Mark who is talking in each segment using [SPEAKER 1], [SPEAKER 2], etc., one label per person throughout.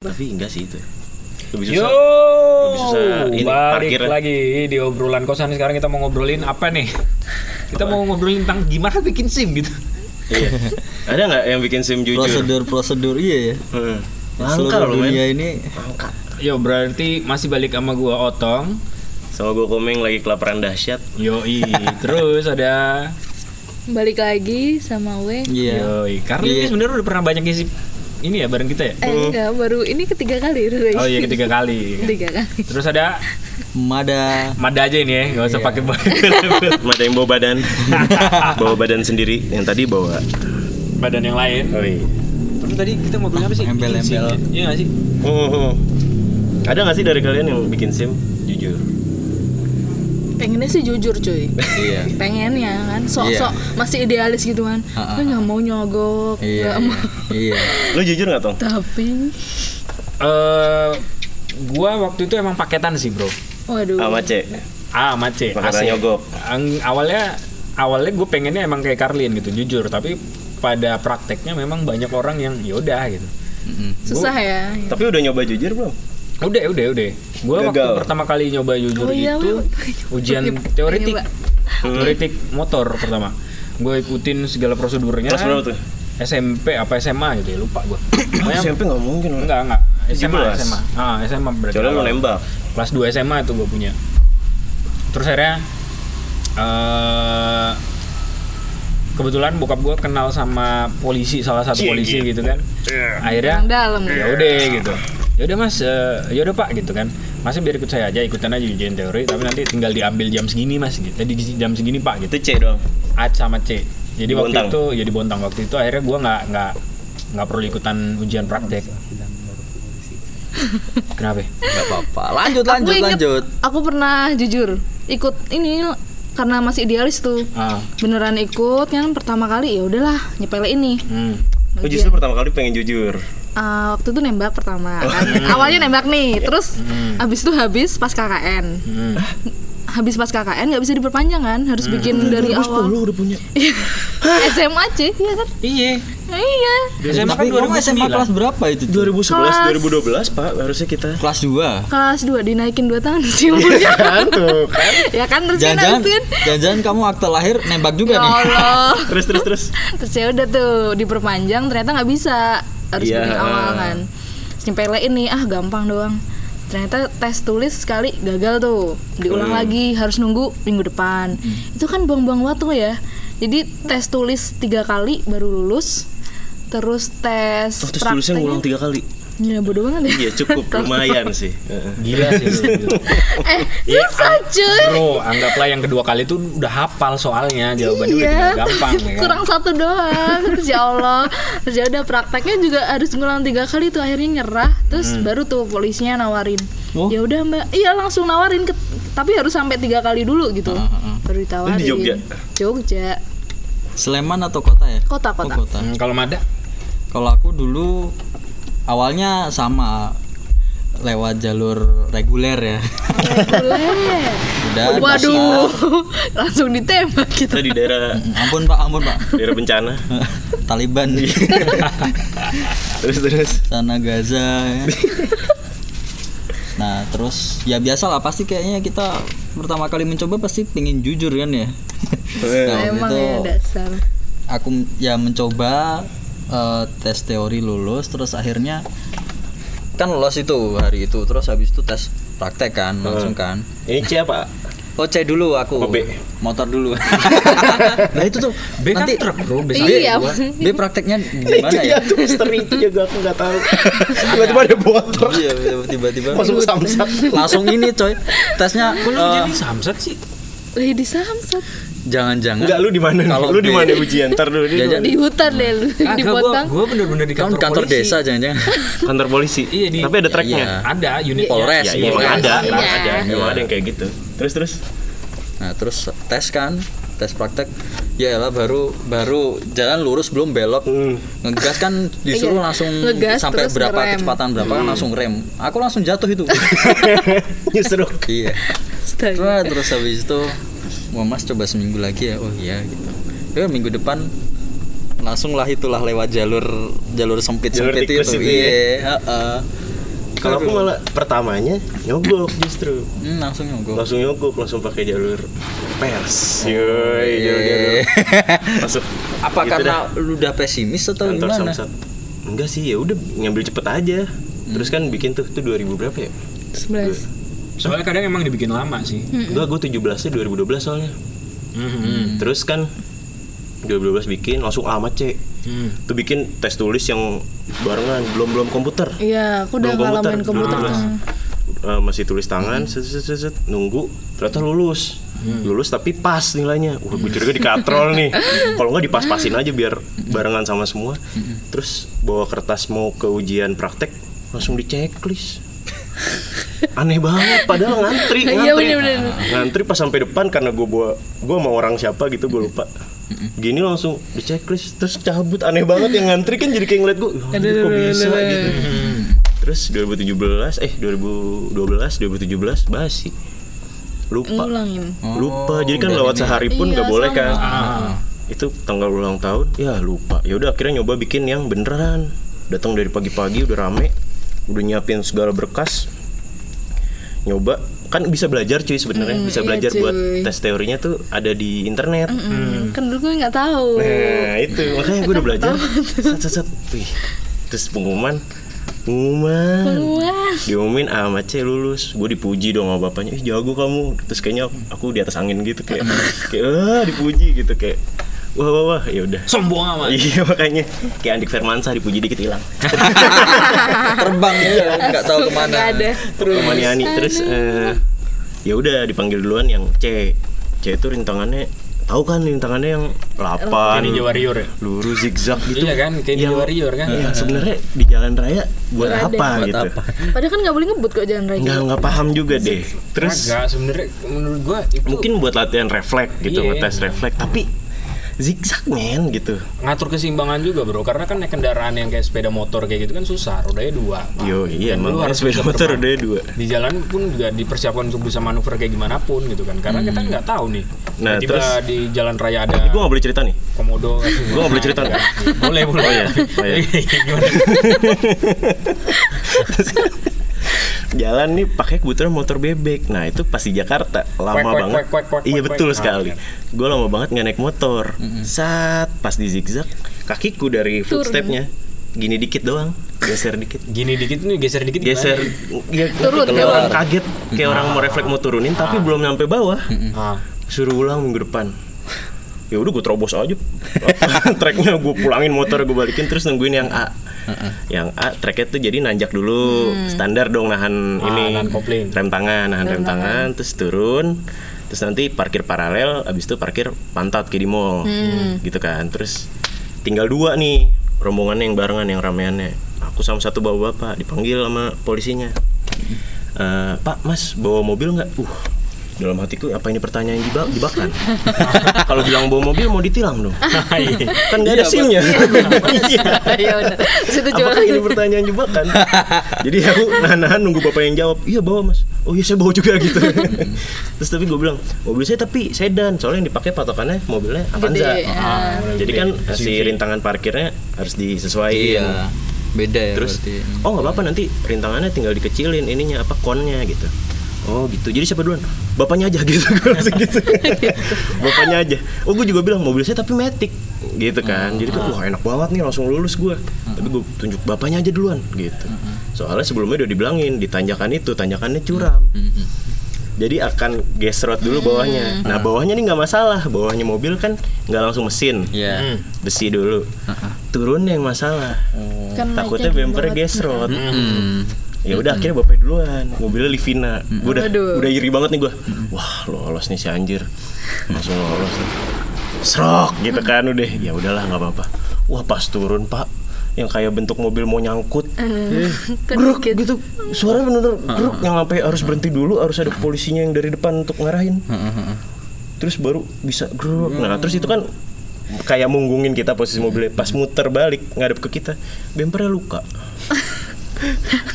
[SPEAKER 1] Tapi enggak sih itu. Lebih
[SPEAKER 2] Yo,
[SPEAKER 1] susah. Lebih susah ini,
[SPEAKER 2] balik
[SPEAKER 1] parkirnya.
[SPEAKER 2] lagi di obrolan kosan sekarang kita mau ngobrolin apa nih? Kita mau ngobrolin tentang gimana bikin SIM gitu.
[SPEAKER 1] Iya. Ada nggak yang bikin SIM jujur?
[SPEAKER 3] Prosedur-prosedur iya ya.
[SPEAKER 1] Hmm. Langka loh men.
[SPEAKER 3] dunia ini
[SPEAKER 1] Langka.
[SPEAKER 2] Yo, berarti masih balik sama gua Otong.
[SPEAKER 1] Sama gue komeng lagi kelaparan dahsyat.
[SPEAKER 2] Yoi, terus ada
[SPEAKER 4] balik lagi sama Weng
[SPEAKER 3] iya.
[SPEAKER 2] Yoi, karena
[SPEAKER 3] Iya.
[SPEAKER 2] ini sebenarnya udah pernah banyak ngisi ini ya bareng kita ya?
[SPEAKER 4] eh enggak baru ini ketiga kali
[SPEAKER 2] Oh iya ketiga kali.
[SPEAKER 4] ketiga kali
[SPEAKER 2] Terus ada
[SPEAKER 3] Mada
[SPEAKER 2] Mada aja ini ya, nggak usah
[SPEAKER 3] Iya.
[SPEAKER 2] pakai
[SPEAKER 1] Ada yang bawa badan. bawa badan sendiri. Yang tadi bawa.
[SPEAKER 2] badan yang lain.
[SPEAKER 1] Oh iya.
[SPEAKER 2] Terus tadi kita ngobrolin apa sih?
[SPEAKER 3] Embel-embel.
[SPEAKER 2] Ya? Iya nggak sih?
[SPEAKER 1] Hmm. Ada nggak sih dari kalian yang bikin SIM jujur?
[SPEAKER 4] Pengennya sih jujur cuy
[SPEAKER 3] iya.
[SPEAKER 4] pengennya kan sok-sok masih idealis gitu kan gue nggak mau nyogok
[SPEAKER 3] Iya.
[SPEAKER 4] nggak mau
[SPEAKER 3] Iya.
[SPEAKER 1] Lu jujur nggak tong?
[SPEAKER 4] tapi
[SPEAKER 2] Eh, gua waktu itu emang paketan sih bro.
[SPEAKER 4] waduh
[SPEAKER 1] Sama C.
[SPEAKER 2] Ah, mace.
[SPEAKER 1] Paketan nyogok.
[SPEAKER 2] Ang- awalnya awalnya gue pengennya emang kayak Karlin gitu, jujur. Tapi pada prakteknya memang banyak orang yang yaudah gitu.
[SPEAKER 3] Mm-mm.
[SPEAKER 4] susah ya
[SPEAKER 1] Tapi udah nyoba jujur belum?
[SPEAKER 2] Udah, udah, udah. Gue waktu pertama kali nyoba jujur
[SPEAKER 4] Oh iya,
[SPEAKER 2] itu ujian
[SPEAKER 4] Nyoba.
[SPEAKER 2] teoretik,
[SPEAKER 4] Nyoba.
[SPEAKER 2] teoretik motor pertama. Gue ikutin segala prosedurnya.
[SPEAKER 1] Kelas berapa tuh?
[SPEAKER 2] SMP apa SMA gitu ya, lupa gue.
[SPEAKER 1] SMP nggak mungkin. lah.
[SPEAKER 2] enggak, enggak. SMA,
[SPEAKER 1] 17.
[SPEAKER 2] SMA. Ah, SMA berarti.
[SPEAKER 1] Soalnya lu
[SPEAKER 2] awal.
[SPEAKER 1] nembak.
[SPEAKER 2] kelas 2 SMA itu gue punya terus akhirnya eh kebetulan bokap gue kenal sama polisi salah satu polisi
[SPEAKER 1] gitu.
[SPEAKER 2] gitu kan akhirnya
[SPEAKER 4] yang dalam
[SPEAKER 2] ya udah gitu ya udah mas eh, ya udah pak gitu kan masnya biar ikut saya aja ikutan aja ujian teori tapi nanti tinggal diambil jam segini mas gitu di jam segini pak gitu
[SPEAKER 1] Itu C dong.
[SPEAKER 2] A sama C jadi
[SPEAKER 1] Di
[SPEAKER 2] waktu
[SPEAKER 1] Bontang.
[SPEAKER 2] itu ya di Bontang waktu itu akhirnya gue nggak nggak nggak perlu ikutan ujian praktek kenapa
[SPEAKER 3] Gak apa-apa. Lanjut
[SPEAKER 4] Aku
[SPEAKER 3] lanjut
[SPEAKER 4] inget,
[SPEAKER 3] lanjut.
[SPEAKER 4] aku pernah jujur ikut ini karena masih idealis tuh
[SPEAKER 2] ah
[SPEAKER 4] beneran ikut kan pertama kali ya udahlah nyepele ini
[SPEAKER 2] hmm.
[SPEAKER 1] Lu justru pertama kali pengen jujur.
[SPEAKER 4] Ah, waktu itu nembak pertama kan. awalnya nembak nih terus habis itu habis pas KKN
[SPEAKER 2] Hmm.
[SPEAKER 4] habis pas KKN nggak bisa diperpanjang kan harus bikin dari awal
[SPEAKER 1] udah punya.
[SPEAKER 4] SMA cuy iya kan
[SPEAKER 2] iya
[SPEAKER 4] iya
[SPEAKER 2] SMA kan
[SPEAKER 3] Tapi kamu SMA
[SPEAKER 2] 2009.
[SPEAKER 3] kelas berapa itu? tuh?
[SPEAKER 1] 2011,
[SPEAKER 4] Kelas-
[SPEAKER 1] 2012 pak harusnya kita.
[SPEAKER 3] Kelas 2.
[SPEAKER 4] kelas 2 dinaikin 2 tahun sih umurnya
[SPEAKER 1] Kan tuh kan.
[SPEAKER 4] ya kan terus kan
[SPEAKER 3] jangan-jangan kamu akte lahir nembak juga
[SPEAKER 4] ya
[SPEAKER 3] nih.
[SPEAKER 4] Allah
[SPEAKER 1] Terus terus terus.
[SPEAKER 4] terus ya udah tuh diperpanjang ternyata nggak bisa harus
[SPEAKER 1] Iya.
[SPEAKER 4] bikin awal kan. Nyempele ini ah gampang doang. Ternyata tes tulis sekali gagal tuh. Diulang
[SPEAKER 1] Hmm.
[SPEAKER 4] lagi harus nunggu minggu depan. Itu kan buang-buang waktu ya. Jadi tes tulis tiga kali baru lulus. Terus tes
[SPEAKER 1] Oh, terus tulisnya ngulang tiga kali.
[SPEAKER 4] Ya bodoh banget ya
[SPEAKER 1] Iya cukup lumayan sih. Heeh.
[SPEAKER 2] Gila sih. Gila.
[SPEAKER 4] eh
[SPEAKER 2] Iya,
[SPEAKER 4] susah cuy
[SPEAKER 2] Bro, anggaplah yang kedua kali tuh udah hafal soalnya jawabannya udah
[SPEAKER 4] iya
[SPEAKER 2] tinggal gampang ya kan?
[SPEAKER 4] kurang satu doang terus ya Allah terus ya udah prakteknya juga harus ngulang tiga kali tuh akhirnya nyerah terus
[SPEAKER 2] Hmm.
[SPEAKER 4] baru tuh polisinya nawarin
[SPEAKER 3] Oh.
[SPEAKER 4] ya udah mbak iya langsung nawarin ke- tapi harus sampai tiga kali dulu gitu
[SPEAKER 3] Ah, ah, ah.
[SPEAKER 4] baru ditawarin
[SPEAKER 1] Ini di Jogja?
[SPEAKER 4] Jogja
[SPEAKER 3] Sleman atau kota ya?
[SPEAKER 4] kota kota
[SPEAKER 3] Oh, kota.
[SPEAKER 2] Hmm, kalau Mada
[SPEAKER 3] Kalau aku dulu awalnya sama lewat jalur reguler ya.
[SPEAKER 4] boleh
[SPEAKER 3] Udah di
[SPEAKER 4] waduh
[SPEAKER 3] pasar.
[SPEAKER 4] langsung ditembak gitu
[SPEAKER 1] Kita di daerah
[SPEAKER 3] Ampun Pak, ampun Pak.
[SPEAKER 1] daerah bencana.
[SPEAKER 3] Taliban.
[SPEAKER 1] Terus terus.
[SPEAKER 3] Sana Gaza ya. Nah terus ya biasa lah pasti kayaknya kita pertama kali mencoba pasti pengen jujur kan ya. Nah, waktu
[SPEAKER 4] emang
[SPEAKER 3] itu
[SPEAKER 4] ya dasar
[SPEAKER 3] aku ya mencoba eh, tes teori lulus terus akhirnya kan lolos itu hari itu terus habis itu tes praktek kan langsung kan.
[SPEAKER 1] Ini C apa?
[SPEAKER 3] oh C dulu aku.
[SPEAKER 1] Oh, B.
[SPEAKER 3] motor dulu. Nah itu tuh
[SPEAKER 2] B kan
[SPEAKER 3] nanti
[SPEAKER 2] truk bro, B
[SPEAKER 4] iya.
[SPEAKER 3] B prakteknya gimana ya?
[SPEAKER 1] tuh misteri itu juga aku nggak tahu. Tiba-tiba ada motor
[SPEAKER 3] iya tiba-tiba.
[SPEAKER 1] Masuk ke samsat.
[SPEAKER 3] langsung ini coy. Tesnya
[SPEAKER 2] Kok lu
[SPEAKER 3] eh,
[SPEAKER 2] jadi samsat sih?
[SPEAKER 4] Wih di samsat
[SPEAKER 3] jangan-jangan
[SPEAKER 1] Enggak lu di mana?
[SPEAKER 3] Kalau
[SPEAKER 1] Lu di mana ujian? Ntar dulu di
[SPEAKER 4] hutan deh lu di
[SPEAKER 2] Kagak, gua, bener-bener di
[SPEAKER 3] kan
[SPEAKER 2] kantor,
[SPEAKER 3] kantor
[SPEAKER 2] polisi.
[SPEAKER 3] desa jangan-jangan
[SPEAKER 1] kantor polisi.
[SPEAKER 2] Iya, di-
[SPEAKER 1] Tapi ada tracknya.
[SPEAKER 3] Iya.
[SPEAKER 2] Ada unit
[SPEAKER 3] Polres,
[SPEAKER 1] Ya, iya, emang
[SPEAKER 3] Polres.
[SPEAKER 1] ada,
[SPEAKER 4] Iya.
[SPEAKER 1] emang ada, emang
[SPEAKER 3] Iya.
[SPEAKER 1] ada yang kayak gitu. Terus terus.
[SPEAKER 3] Nah terus tes kan, tes praktek, ya lah baru baru jalan lurus belum belok,
[SPEAKER 1] Hmm.
[SPEAKER 3] ngegas kan disuruh
[SPEAKER 4] Iya.
[SPEAKER 3] langsung
[SPEAKER 4] Ngegas
[SPEAKER 3] sampai berapa
[SPEAKER 4] ngerem.
[SPEAKER 3] kecepatan berapa kan langsung rem, aku langsung jatuh itu,
[SPEAKER 1] Justru.
[SPEAKER 3] iya. Terus habis itu, mau mas coba seminggu lagi ya, oh iya gitu. Ya minggu depan langsung lah itulah lewat jalur jalur sempit
[SPEAKER 1] Jalur
[SPEAKER 3] sempit itu,
[SPEAKER 1] itu ya?
[SPEAKER 3] iya, heeh.
[SPEAKER 1] Kalau aku malah pertamanya nyogok justru.
[SPEAKER 3] Hmm, langsung nyogok.
[SPEAKER 1] Langsung nyogok, langsung pakai jalur pers. Yoi, jalur jalur. Masuk.
[SPEAKER 3] Apa
[SPEAKER 1] gitu
[SPEAKER 3] karena lu udah pesimis atau
[SPEAKER 1] kantor
[SPEAKER 3] gimana?
[SPEAKER 1] Samsat. Enggak sih, ya udah ngambil cepet aja. Terus kan bikin tuh tuh 2000 berapa ya?
[SPEAKER 4] 11
[SPEAKER 2] Soalnya kadang emang dibikin lama sih.
[SPEAKER 1] Enggak, gue 17 nya 2012 soalnya.
[SPEAKER 2] Mhm.
[SPEAKER 1] Terus kan 2012 bikin langsung alamat C.
[SPEAKER 2] Hmm.
[SPEAKER 1] Tuh bikin tes tulis yang barengan, belum belum komputer.
[SPEAKER 4] Iya, aku udah
[SPEAKER 1] Belum
[SPEAKER 4] ngalamin komputer
[SPEAKER 1] belum
[SPEAKER 4] tuh.
[SPEAKER 1] Eh, masih tulis tangan, set, set, set, set, nunggu, ternyata lulus. Lulus tapi pas nilainya. Wah, gue curiga dikatrol nih. Kalau nggak dipas-pasin aja biar barengan sama semua. Terus bawa kertas mau ke ujian praktek, langsung di checklist. Aneh banget, padahal ngantri, ngantri.
[SPEAKER 4] Iya, bener-bener.
[SPEAKER 1] Ngantri pas sampai depan karena gue bawa, gue sama orang siapa gitu gue lupa. Gini langsung di checklist, terus cabut aneh banget yang ngantri kan jadi kayak ngeliat gue, kok bisa gitu. Terus 2017 eh 2012 2017 basi. Lupa.
[SPEAKER 4] Ngulangin.
[SPEAKER 1] Lupa. Jadi kan lewat
[SPEAKER 3] ini.
[SPEAKER 1] sehari pun
[SPEAKER 4] Iya,
[SPEAKER 1] nggak boleh
[SPEAKER 4] sama.
[SPEAKER 1] kan.
[SPEAKER 2] Ah.
[SPEAKER 1] Itu tanggal ulang tahun, ya lupa. Ya udah akhirnya nyoba bikin yang beneran. Datang dari pagi-pagi udah rame, udah nyiapin segala berkas. Nyoba kan bisa belajar cuy sebenarnya,
[SPEAKER 4] Hmm,
[SPEAKER 1] bisa
[SPEAKER 4] iya,
[SPEAKER 1] belajar buat
[SPEAKER 4] cuy.
[SPEAKER 1] tes teorinya tuh ada di internet.
[SPEAKER 4] Hmm, Kan dulu gue nggak tahu.
[SPEAKER 1] Nah itu makanya gue udah belajar. Set set set. Wih. Terus pengumuman, pengumuman. Diumumin A sama C lulus. Gue dipuji dong sama bapaknya. Ih jago kamu. Terus kayaknya aku di atas angin gitu kayak kayak ah dipuji gitu kayak wah wah wah ya udah.
[SPEAKER 2] Sombong amat.
[SPEAKER 1] Iya makanya kayak Andik Firmansyah dipuji dikit hilang.
[SPEAKER 3] Terbang ya, nggak tahu ke mana.
[SPEAKER 4] nggak ada.
[SPEAKER 1] Terus Niani terus eh, ya udah dipanggil duluan yang C. C itu rintangannya tahu kan rintangannya yang 8
[SPEAKER 2] Kayak Ninja Warrior ya?
[SPEAKER 1] lurus zigzag gitu.
[SPEAKER 2] Iya kan, kayak Ninja Warrior kan?
[SPEAKER 1] Iya, sebenarnya di jalan raya buat
[SPEAKER 4] Nggak
[SPEAKER 1] apa
[SPEAKER 3] Buat
[SPEAKER 1] gitu.
[SPEAKER 3] apa?
[SPEAKER 4] Padahal kan nggak boleh ngebut kok jalan raya.
[SPEAKER 1] Nggak nggak paham juga deh. Terus
[SPEAKER 2] Agak sebenarnya menurut gua itu
[SPEAKER 1] mungkin buat latihan refleks gitu,
[SPEAKER 2] Iya.
[SPEAKER 1] ngetes refleks. Tapi zigzag men gitu.
[SPEAKER 2] ngatur keseimbangan juga bro karena kan naik kendaraan yang kayak sepeda motor kayak gitu kan susah rodanya dua
[SPEAKER 1] Yo iya
[SPEAKER 2] Dan
[SPEAKER 1] emang
[SPEAKER 2] lu
[SPEAKER 1] harus sepeda motor udah dua.
[SPEAKER 2] di jalan pun juga dipersiapkan untuk bisa manuver kayak gimana pun gitu kan karena kita nggak tahu nih
[SPEAKER 1] Hmm. Nah,
[SPEAKER 2] tiba
[SPEAKER 1] terus-
[SPEAKER 2] di jalan raya ada
[SPEAKER 1] Gue gak boleh cerita nih.
[SPEAKER 2] komodo
[SPEAKER 1] Gue gak boleh cerita nggak?
[SPEAKER 2] boleh boleh
[SPEAKER 1] Oh iya, oh iya.
[SPEAKER 2] gimana
[SPEAKER 1] Jalan nih pakai kebetulan motor bebek. Nah itu pas di Jakarta lama
[SPEAKER 2] Kwek,
[SPEAKER 1] banget.
[SPEAKER 2] kwek, kwek, kwek,
[SPEAKER 1] iya betul
[SPEAKER 2] kwek. Ah,
[SPEAKER 1] sekali. Gue lama banget nggak naik motor. Saat pas di zigzag kakiku dari footstepnya gini dikit doang, geser dikit.
[SPEAKER 2] gini dikit nih geser dikit?
[SPEAKER 1] Geser, ya,
[SPEAKER 4] Turun,
[SPEAKER 1] kayak
[SPEAKER 4] keluar.
[SPEAKER 1] orang kaget, kayak orang mau refleks mau turunin, tapi belum nyampe bawah.
[SPEAKER 2] ah.
[SPEAKER 1] suruh ulang minggu depan ya udah gue terobos aja treknya gue pulangin motor gue balikin terus nungguin yang A yang A treknya tuh jadi nanjak dulu standar dong nahan
[SPEAKER 2] Ah,
[SPEAKER 1] ini.
[SPEAKER 2] nahan kopling.
[SPEAKER 1] rem tangan nahan rem tangan. terus turun. Terus nanti parkir paralel abis itu parkir pantat kayak di mall. Gitu kan. Terus tinggal dua nih rombongannya yang barengan yang rameannya. Aku sama satu bawa bapak dipanggil sama polisinya. Eh, Pak Mas bawa mobil nggak? Uh dalam hatiku apa ini pertanyaan jebak jebakan kalau bilang bawa mobil mau ditilang dong. Kan nggak ada simnya iya
[SPEAKER 4] Iya. Terus itu coba
[SPEAKER 1] apakah ini pertanyaan jebakan? Jadi aku nahan-nahan nunggu bapak yang jawab iya bawa mas. Oh iya saya bawa juga gitu. Terus tapi gue bilang mobil saya tapi sedan soalnya yang dipakai patokannya mobilnya Avanza.
[SPEAKER 4] Gede. ah.
[SPEAKER 1] jadi kan si rintangan parkirnya harus disesuaikan
[SPEAKER 3] Iya. Beda ya
[SPEAKER 1] terus
[SPEAKER 3] berarti.
[SPEAKER 1] oh nggak apa-apa nanti rintangannya tinggal dikecilin ininya apa konnya gitu oh gitu. Jadi siapa duluan? Bapaknya aja gitu. Gue langsung gitu. Bapaknya aja. Oh gue juga bilang mobil saya tapi metik. Gitu kan. Jadi kan wah enak banget nih langsung lulus gue tapi gue tunjuk bapaknya aja duluan gitu. Soalnya sebelumnya udah dibilangin di tanjakan itu tanjakannya curam. Jadi akan gesrot dulu bawahnya. Nah bawahnya nih nggak masalah. Bawahnya mobil kan nggak langsung mesin.
[SPEAKER 3] Iya.
[SPEAKER 1] besi dulu. Turun yang masalah.
[SPEAKER 4] Kan
[SPEAKER 1] takutnya
[SPEAKER 4] banget.
[SPEAKER 1] gesrot
[SPEAKER 3] Hmm.
[SPEAKER 1] Ya udah akhirnya bapak duluan. Mobilnya Livina. Gue udah
[SPEAKER 4] Aduh.
[SPEAKER 1] udah iri banget nih gue wah lolos nih si anjir. Langsung lolos nih. Serok gitu kan udah. Ya udahlah nggak apa-apa. Wah pas turun pak. Yang kayak bentuk mobil mau nyangkut. Eh, gruk
[SPEAKER 4] dikit.
[SPEAKER 1] gitu. Suara bener-bener gruk yang sampai harus berhenti dulu harus ada polisinya yang dari depan untuk ngarahin. Terus baru bisa gruk nah terus itu kan kayak munggungin kita posisi mobilnya. Pas muter balik ngadep ke kita bempernya luka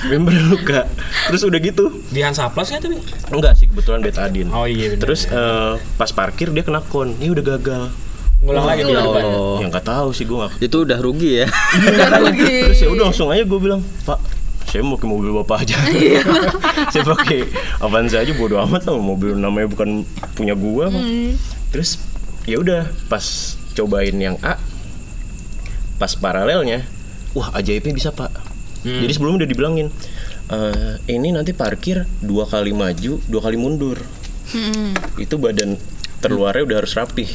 [SPEAKER 1] bempernya luka terus udah gitu.
[SPEAKER 2] Di Hansaplas kan tapi
[SPEAKER 1] enggak sih kebetulan betadine
[SPEAKER 2] oh iya benar
[SPEAKER 1] terus eh, pas parkir dia kena kon. Ini udah gagal.
[SPEAKER 2] Ngulang lagi di
[SPEAKER 3] Ya
[SPEAKER 2] depan
[SPEAKER 3] Allah.
[SPEAKER 1] yang nggak tahu sih gue nggak
[SPEAKER 3] Itu udah rugi ya.
[SPEAKER 4] Udah rugi.
[SPEAKER 1] terus ya udah langsung aja gue bilang pak saya mau pakai mobil bapak aja. Saya pakai Avanza aja bodo amat lah. Mobil namanya bukan punya gua Bang. terus ya udah pas cobain yang A pas paralelnya wah ajaibnya bisa pak jadi sebelumnya udah dibilangin "Eh, ini nanti parkir dua kali maju dua kali mundur.
[SPEAKER 4] Hmm.
[SPEAKER 1] itu badan terluarnya udah harus rapih.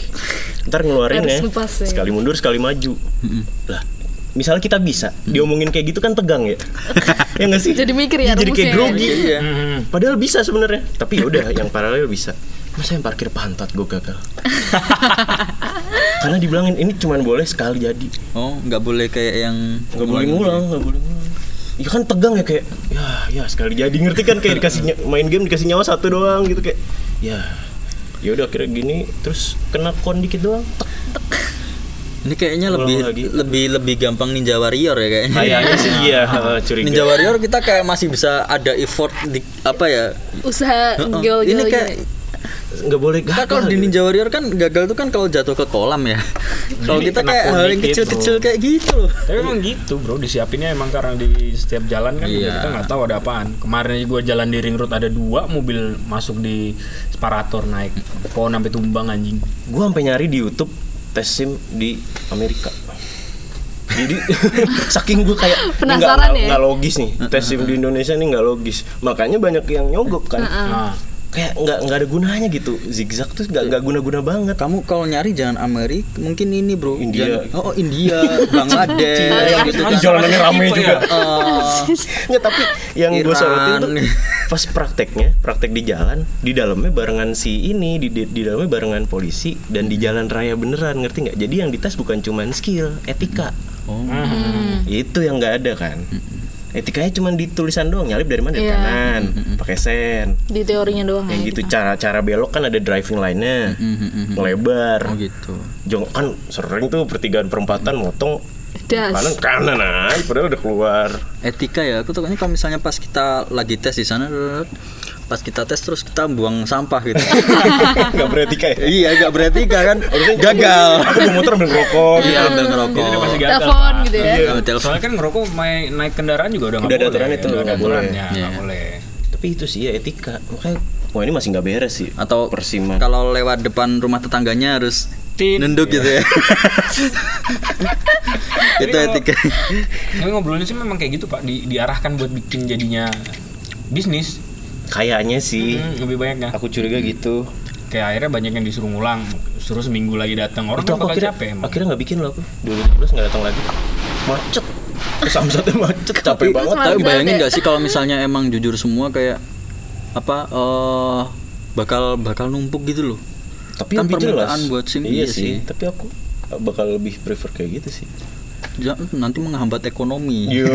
[SPEAKER 1] Ntar ngeluarin
[SPEAKER 4] Harus
[SPEAKER 1] ya
[SPEAKER 4] lepas ya.
[SPEAKER 1] sekali mundur sekali maju. Lah misalnya kita bisa diomongin kayak gitu kan tegang ya. Ya nggak sih?
[SPEAKER 4] Jadi mikir ya
[SPEAKER 1] jadi kayak
[SPEAKER 4] rumusnya.
[SPEAKER 1] grogi.
[SPEAKER 3] Iya.
[SPEAKER 1] padahal bisa sebenarnya. Tapi ya udah yang paralel bisa. Masa yang parkir pantat gue gagal? Karena dibilangin ini cuman boleh sekali jadi.
[SPEAKER 3] Oh, nggak boleh kayak yang
[SPEAKER 1] nggak boleh ngulang nggak boleh ngulang ya kan tegang ya kayak ya ya sekali jadi ngerti kan kayak dikasih main game dikasih nyawa satu doang gitu kayak ya ya udah kira gini terus kena kon dikit doang tek.
[SPEAKER 3] Ini kayaknya
[SPEAKER 1] Ngulang
[SPEAKER 3] lebih
[SPEAKER 1] lagi.
[SPEAKER 3] lebih lebih gampang Ninja Warrior ya kayaknya.
[SPEAKER 1] kayaknya sih iya curiga
[SPEAKER 3] Ninja Warrior kita kayak masih bisa ada effort di apa ya?
[SPEAKER 4] Usaha
[SPEAKER 3] Heeh.
[SPEAKER 4] gol
[SPEAKER 3] Ini
[SPEAKER 4] gol
[SPEAKER 3] kayak
[SPEAKER 1] nggak boleh gagal
[SPEAKER 3] kalau di
[SPEAKER 1] gitu.
[SPEAKER 3] Ninja Warrior kan gagal tuh kan kalau jatuh ke kolam ya. Kalau
[SPEAKER 2] Ini
[SPEAKER 3] kita kayak hal yang
[SPEAKER 2] dikit,
[SPEAKER 3] kecil-kecil kayak gitu loh.
[SPEAKER 2] Tapi emang gitu bro, disiapinnya emang karena di setiap jalan kan
[SPEAKER 3] Iya.
[SPEAKER 2] kita nggak tahu ada apaan. Kemarin aja gue jalan di ring road ada dua mobil masuk di separator naik pohon sampai tumbang anjing.
[SPEAKER 1] gue sampai nyari di YouTube tes sim di Amerika jadi saking gue kayak ini nggak-
[SPEAKER 4] Penasaran ya?
[SPEAKER 1] nggak logis nih tes sim di Indonesia nih nggak logis makanya banyak yang nyogok kan
[SPEAKER 2] Nah,
[SPEAKER 1] kayak nggak nggak ada gunanya gitu. Zigzag tuh nggak nggak guna-guna banget.
[SPEAKER 3] Kamu kalau nyari jangan Amerika, mungkin ini bro.
[SPEAKER 1] India.
[SPEAKER 3] Jangan- oh, oh, India, Bangladesh,
[SPEAKER 1] Cina,
[SPEAKER 3] gitu kan.
[SPEAKER 1] jalanannya rame
[SPEAKER 2] Tipe
[SPEAKER 1] juga.
[SPEAKER 2] ya?
[SPEAKER 3] Eh,
[SPEAKER 1] Nggak, tapi yang gue sorotin tuh pas prakteknya praktek di jalan di dalamnya barengan si ini di, di, di dalamnya barengan polisi dan di jalan raya beneran ngerti nggak? Jadi yang dites bukan cuman skill etika.
[SPEAKER 3] Oh,
[SPEAKER 1] itu yang nggak ada kan etikanya cuma di tulisan doang nyalip dari mana? Dari
[SPEAKER 4] Iya.
[SPEAKER 1] kanan pakai sen.
[SPEAKER 4] Di teorinya doang
[SPEAKER 1] yang
[SPEAKER 4] ya,
[SPEAKER 1] gitu cara cara belok kan ada driving line-nya. Ngelebar
[SPEAKER 3] oh gitu.
[SPEAKER 1] Jong kan sering tuh pertigaan perempatan motong
[SPEAKER 4] Das.
[SPEAKER 1] kanan kanan aja padahal udah keluar.
[SPEAKER 3] Etika ya, aku takutnya kalau misalnya pas kita lagi tes di sana, pas kita tes terus kita buang sampah gitu.
[SPEAKER 1] nggak beretika ya
[SPEAKER 3] iya, gak beretika kan, gagal.
[SPEAKER 1] aku motor ambil rokok gitu
[SPEAKER 3] Iya, ambil ngerokok.
[SPEAKER 2] Itu gagal.
[SPEAKER 4] Telepon gitu ya.
[SPEAKER 3] Iya, telepon.
[SPEAKER 2] Soalnya kan ngerokok main naik kendaraan juga udah nggak
[SPEAKER 1] Udah ada
[SPEAKER 2] boleh.
[SPEAKER 1] aturan itu,
[SPEAKER 2] Udah ada
[SPEAKER 1] nggak boleh.
[SPEAKER 2] nggak
[SPEAKER 3] Iya.
[SPEAKER 2] boleh.
[SPEAKER 1] tapi itu sih ya etika makanya wah ini masih nggak beres sih
[SPEAKER 3] Atau
[SPEAKER 1] persiman
[SPEAKER 3] kalau lewat depan rumah tetangganya harus
[SPEAKER 2] Tin.
[SPEAKER 3] nunduk gitu ya. Itu
[SPEAKER 2] kalau-
[SPEAKER 3] etika.
[SPEAKER 2] Tapi ngobrolnya sih memang kayak gitu pak, di, diarahkan buat bikin jadinya bisnis.
[SPEAKER 1] Kayaknya sih
[SPEAKER 2] Hmm, lebih banyaknya.
[SPEAKER 1] aku curiga gitu
[SPEAKER 2] Kayak akhirnya banyak yang disuruh ngulang, suruh seminggu lagi datang. Orang
[SPEAKER 1] itu
[SPEAKER 2] kan
[SPEAKER 1] aku
[SPEAKER 2] bakal
[SPEAKER 1] akhirnya
[SPEAKER 2] capek emang.
[SPEAKER 1] akhirnya nggak bikin loh aku 2017 nggak datang lagi macet samsatnya macet capek banget
[SPEAKER 3] Tapi bayangin
[SPEAKER 4] ya.
[SPEAKER 3] nggak sih kalau misalnya emang jujur semua kayak apa eh bakal bakal numpuk gitu loh.
[SPEAKER 1] tapi
[SPEAKER 3] Kan
[SPEAKER 1] lebih jelas
[SPEAKER 3] permintaan buat SIM,
[SPEAKER 1] iya
[SPEAKER 3] iya
[SPEAKER 1] sih
[SPEAKER 3] sih.
[SPEAKER 1] tapi aku bakal lebih prefer kayak gitu sih
[SPEAKER 3] nanti menghambat ekonomi.
[SPEAKER 1] Iya,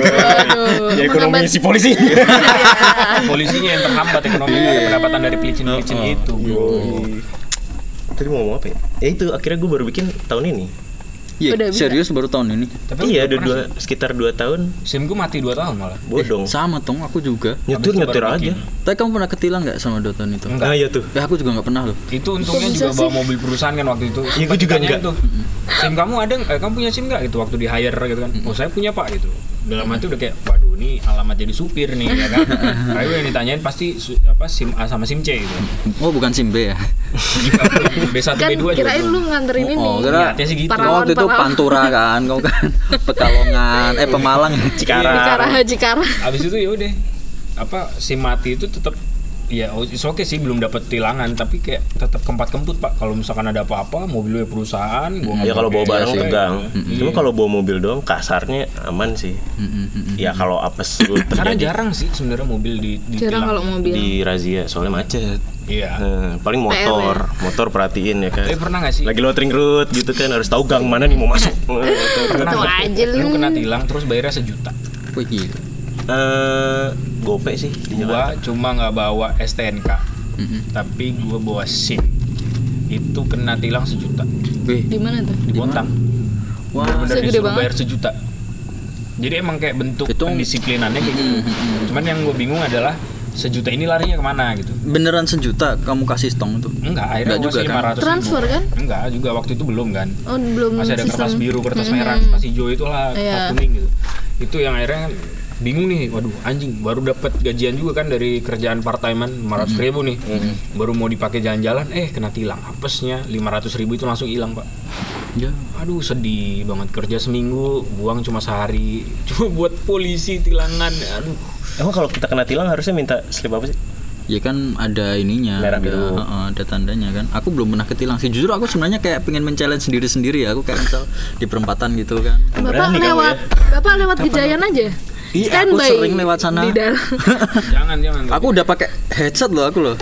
[SPEAKER 1] ya ekonomi
[SPEAKER 4] menghambat-
[SPEAKER 1] si polisi.
[SPEAKER 2] Polisinya yang terhambat ekonomi karena pendapatan dari pelicin-pelicin itu, bro.
[SPEAKER 1] Tadi mau ngomong apa ya? Ya itu akhirnya gue baru bikin tahun ini.
[SPEAKER 3] Iya,
[SPEAKER 4] Udah bisa.
[SPEAKER 3] serius baru tahun ini.
[SPEAKER 2] Tapi
[SPEAKER 1] iya,
[SPEAKER 2] pernah
[SPEAKER 1] dua sekitar dua tahun
[SPEAKER 2] sih. SIM gue mati 2 tahun malah.
[SPEAKER 1] bodong.
[SPEAKER 3] Eh, sama tong, aku juga.
[SPEAKER 1] nyetir nyetir aja.
[SPEAKER 2] bikin.
[SPEAKER 3] Tapi kamu pernah ketilang nggak sama dua tahun itu?
[SPEAKER 2] Enggak.
[SPEAKER 1] Nah, iya tuh.
[SPEAKER 3] Eh, aku juga nggak pernah loh.
[SPEAKER 2] Itu untungnya juga bawa mobil perusahaan kan waktu itu.
[SPEAKER 1] Iya, gua juga enggak.
[SPEAKER 2] tuh. SIM kamu ada eh, kamu punya SIM nggak gitu waktu di hire gitu kan? Oh saya punya pak gitu. Dalam hati udah kayak, waduh ini alamat jadi supir nih ya kan. Tapi yang ditanyain pasti su- apa SIM A sama SIM C gitu.
[SPEAKER 3] Oh, bukan SIM B ya?
[SPEAKER 2] B1
[SPEAKER 4] kan
[SPEAKER 2] B2 juga.
[SPEAKER 4] kirain
[SPEAKER 2] belum.
[SPEAKER 4] lu nganterin ini
[SPEAKER 3] Oh, kira
[SPEAKER 2] Niatnya sih gitu.
[SPEAKER 4] Parawan,
[SPEAKER 3] waktu itu. Pantura kan, kamu kan Pekalongan, eh Pemalang.
[SPEAKER 1] Cikarang.
[SPEAKER 4] Cikarang Cikarang
[SPEAKER 2] Abis itu ya udah apa SIM mati itu tetap ya oh, it's okay sih belum dapat tilangan tapi kayak tetap kempat kemput pak kalau misalkan ada apa-apa mobilnya perusahaan gua
[SPEAKER 1] Ya kalau bawa barang
[SPEAKER 3] sih.
[SPEAKER 1] tegang.
[SPEAKER 2] Iya.
[SPEAKER 1] Cuma kalau bawa mobil doang kasarnya aman sih. Ya kalau apes dulu
[SPEAKER 2] karena
[SPEAKER 1] terjadi
[SPEAKER 2] jarang sih sebenarnya mobil di, di
[SPEAKER 4] jarang kalau mobil
[SPEAKER 1] di razia soalnya macet.
[SPEAKER 2] iya
[SPEAKER 1] Nah, paling motor, motor perhatiin ya kan.
[SPEAKER 2] tapi pernah nggak sih
[SPEAKER 1] Lagi loading route gitu kan harus tahu gang mana nih mau masuk.
[SPEAKER 2] pernah
[SPEAKER 4] aja lu.
[SPEAKER 2] lu kena tilang terus bayarnya sejuta
[SPEAKER 3] Wih, gila.
[SPEAKER 1] Eh, gope sih di
[SPEAKER 2] gua
[SPEAKER 1] Jakarta.
[SPEAKER 2] cuma nggak bawa STNK tapi gua bawa SIM itu kena tilang sejuta
[SPEAKER 3] Wih,
[SPEAKER 4] di mana tuh
[SPEAKER 2] di Bontang
[SPEAKER 3] wah.
[SPEAKER 2] bener
[SPEAKER 4] Segede
[SPEAKER 2] disuruh
[SPEAKER 4] banget.
[SPEAKER 2] bayar sejuta jadi emang kayak bentuk
[SPEAKER 3] Itu-
[SPEAKER 2] pendisiplinannya kayak gitu cuman yang gue bingung adalah sejuta ini larinya ke mana gitu
[SPEAKER 3] Beneran sejuta kamu kasih stong tuh?
[SPEAKER 2] enggak akhirnya
[SPEAKER 3] Enggak juga
[SPEAKER 2] lima
[SPEAKER 3] kan?
[SPEAKER 2] ratus
[SPEAKER 4] transfer kan
[SPEAKER 2] enggak juga waktu itu belum kan
[SPEAKER 4] oh belum
[SPEAKER 2] masih ada
[SPEAKER 4] sistem.
[SPEAKER 2] kertas biru kertas
[SPEAKER 4] Mm-mm.
[SPEAKER 2] merah kertas hijau itulah kertas
[SPEAKER 4] Iya.
[SPEAKER 2] kuning gitu itu yang akhirnya bingung nih waduh anjing baru dapat gajian juga kan dari kerjaan part timean 500 ribu nih baru mau dipakai jalan-jalan eh kena tilang apesnya 500 ribu itu langsung hilang pak
[SPEAKER 3] Ya.
[SPEAKER 2] aduh sedih banget kerja seminggu buang cuma sehari cuma buat polisi tilangan aduh
[SPEAKER 1] Emang kalau kita kena tilang harusnya minta slip apa sih?
[SPEAKER 3] Ya kan ada ininya,
[SPEAKER 1] Merah
[SPEAKER 3] ada,
[SPEAKER 1] biru.
[SPEAKER 3] heeh, ada tandanya kan. Aku belum pernah ketilang sih. Jujur aku sebenarnya kayak pengen men-challenge sendiri-sendiri ya. Aku kayak misal di perempatan gitu kan.
[SPEAKER 4] Bapak
[SPEAKER 1] Berani
[SPEAKER 4] lewat Bapak lewat Gejayan aja.
[SPEAKER 3] Ih, aku sering lewat sana.
[SPEAKER 4] Di dalam.
[SPEAKER 2] jangan jangan
[SPEAKER 3] aku udah pakai headset loh aku loh.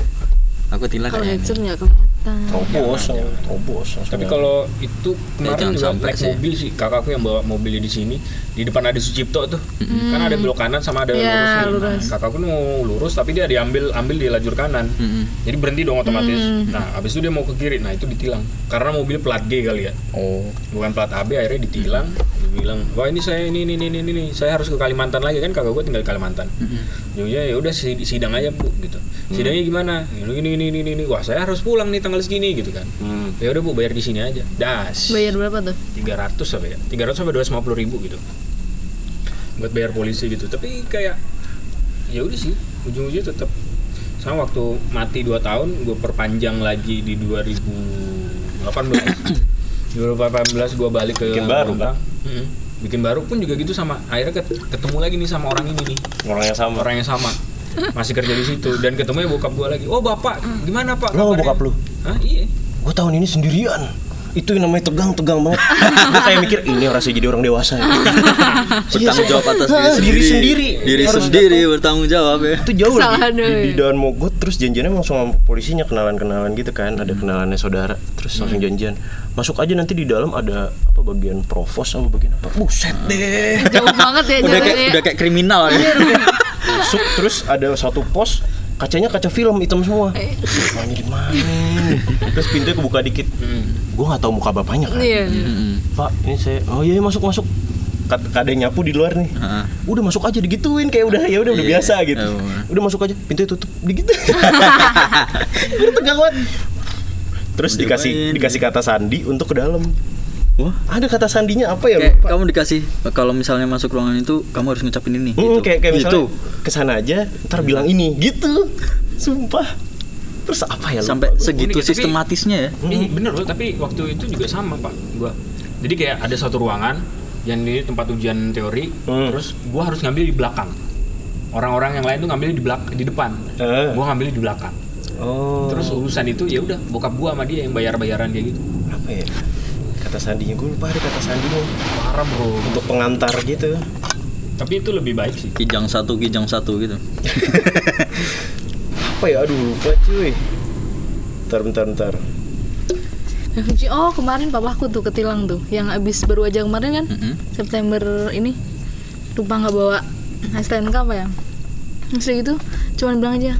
[SPEAKER 3] Aku tilang
[SPEAKER 4] Kalau
[SPEAKER 3] kayak
[SPEAKER 4] headset nggak kelihatan.
[SPEAKER 1] Terobos, terobos.
[SPEAKER 2] Tapi kalau itu kemarin
[SPEAKER 3] jangan
[SPEAKER 2] juga
[SPEAKER 3] sampai
[SPEAKER 2] naik
[SPEAKER 3] sih.
[SPEAKER 2] mobil sih, kakakku yang bawa mobilnya di sini, di depan ada Sucipto tuh, kan ada belok kanan sama ada
[SPEAKER 4] Iya,
[SPEAKER 2] lurus nih. Nah,
[SPEAKER 4] lurus.
[SPEAKER 2] kakakku mau lurus tapi dia diambil ambil di lajur kanan,
[SPEAKER 3] Mm-mm.
[SPEAKER 2] jadi berhenti dong otomatis. Nah, habis itu dia mau ke kiri, nah itu ditilang, karena mobil plat G kali ya,
[SPEAKER 3] Oh.
[SPEAKER 2] bukan plat AB, akhirnya ditilang. Bilang, wah ini saya ini ini ini ini, ini. saya harus ke Kalimantan lagi kan, kakak gue tinggal di Kalimantan. Ya ya udah si- sidang aja bu, gitu. Sidangnya gimana? Ini ini ini ini, ini. wah saya harus pulang nih tanggal segini gitu kan.
[SPEAKER 1] Hmm.
[SPEAKER 2] Ya udah bu bayar di sini aja. Das.
[SPEAKER 4] Bayar berapa tuh?
[SPEAKER 2] 300 apa ya? 300 sampai 250 ribu gitu. Buat bayar polisi gitu. Tapi kayak ya udah sih, ujung-ujungnya tetap sama waktu mati 2 tahun gue perpanjang lagi di 2018. 2018 gue balik ke
[SPEAKER 1] Bikin baru.
[SPEAKER 2] Mm-mm. Bikin baru pun juga gitu sama akhirnya ket- ketemu lagi nih sama orang ini nih.
[SPEAKER 1] Orang yang sama.
[SPEAKER 2] Orang yang sama. Masih kerja di situ dan ketemunya bokap gue lagi. Oh, Bapak, gimana, Pak? Kabarnya?"
[SPEAKER 1] bokap lu?
[SPEAKER 2] Hah? Iya.
[SPEAKER 1] Gue tahun ini sendirian. Itu yang namanya tegang, tegang banget. gue kayak mikir ini rasanya jadi orang dewasa. ya.
[SPEAKER 3] Bertanggung jawab atas diri
[SPEAKER 1] diri
[SPEAKER 3] sendiri.
[SPEAKER 1] sendiri.
[SPEAKER 3] Diri
[SPEAKER 1] Harus
[SPEAKER 3] sendiri bertanggung jawab ya.
[SPEAKER 1] itu jauh
[SPEAKER 4] Kesalahan
[SPEAKER 1] di, di, daan mogot terus janjiannya langsung sama polisinya kenalan-kenalan gitu kan ada kenalannya saudara terus langsung janjian masuk aja nanti di dalam ada apa bagian provos sama bagian apa buset deh
[SPEAKER 4] Jauh banget ya
[SPEAKER 3] Udah
[SPEAKER 4] jalannya.
[SPEAKER 3] kayak udah kayak kriminal ya.
[SPEAKER 1] masuk terus ada satu pos kacanya kaca film hitam semua. Bapaknya di mana? Terus pintunya kebuka dikit. Gue nggak tahu muka bapaknya kan?
[SPEAKER 4] Iya.
[SPEAKER 3] Mm-mm.
[SPEAKER 1] pak ini saya oh iya iya, masuk masuk. Kadang nyapu di luar nih.
[SPEAKER 3] Heeh.
[SPEAKER 1] udah masuk aja digituin kayak udah ya udah udah
[SPEAKER 3] Iya,
[SPEAKER 1] biasa gitu.
[SPEAKER 3] oh.
[SPEAKER 1] udah masuk aja pintunya tutup begitu tegang banget. Terus dikasih dikasih kata sandi untuk ke dalam
[SPEAKER 3] Wah,
[SPEAKER 1] ada kata sandinya apa ya
[SPEAKER 3] kayak
[SPEAKER 1] lupa
[SPEAKER 3] kamu dikasih kalau misalnya masuk ruangan itu kamu harus ngucapin ini
[SPEAKER 1] Hmm,
[SPEAKER 3] gitu.
[SPEAKER 1] kayak kayak
[SPEAKER 3] gitu.
[SPEAKER 1] misalnya ke sana aja ntar bilang ini gitu sumpah terus apa ya lupa
[SPEAKER 3] Sampai segitu
[SPEAKER 2] Unik ya, tapi-
[SPEAKER 3] sistematisnya ya.
[SPEAKER 2] Ih, bener loh, tapi waktu itu juga sama pak, gua. Jadi kayak ada satu ruangan yang di tempat ujian teori,
[SPEAKER 1] Hmm.
[SPEAKER 2] terus gua harus ngambil di belakang. Orang-orang yang lain tuh ngambil di belak di depan,
[SPEAKER 1] Eh.
[SPEAKER 2] gua ngambil di belakang.
[SPEAKER 1] oh
[SPEAKER 2] Terus urusan itu ya udah bokap gua sama dia yang bayar-bayaran kayak gitu.
[SPEAKER 1] apa ya kata sandinya. Gue lupa ada kata sandinya.
[SPEAKER 2] Parah bro.
[SPEAKER 1] untuk pengantar gitu.
[SPEAKER 2] Tapi itu lebih baik sih.
[SPEAKER 3] Kijang satu, kijang satu gitu.
[SPEAKER 1] apa ya? Aduh lupa cuy. Bentar bentar bentar.
[SPEAKER 4] Oh kemarin papaku tuh ketilang tuh. Yang abis baru aja kemarin kan?
[SPEAKER 3] Mm-mm.
[SPEAKER 4] September ini. Lupa nggak bawa STNK apa ya? Terus dia gitu cuman bilang aja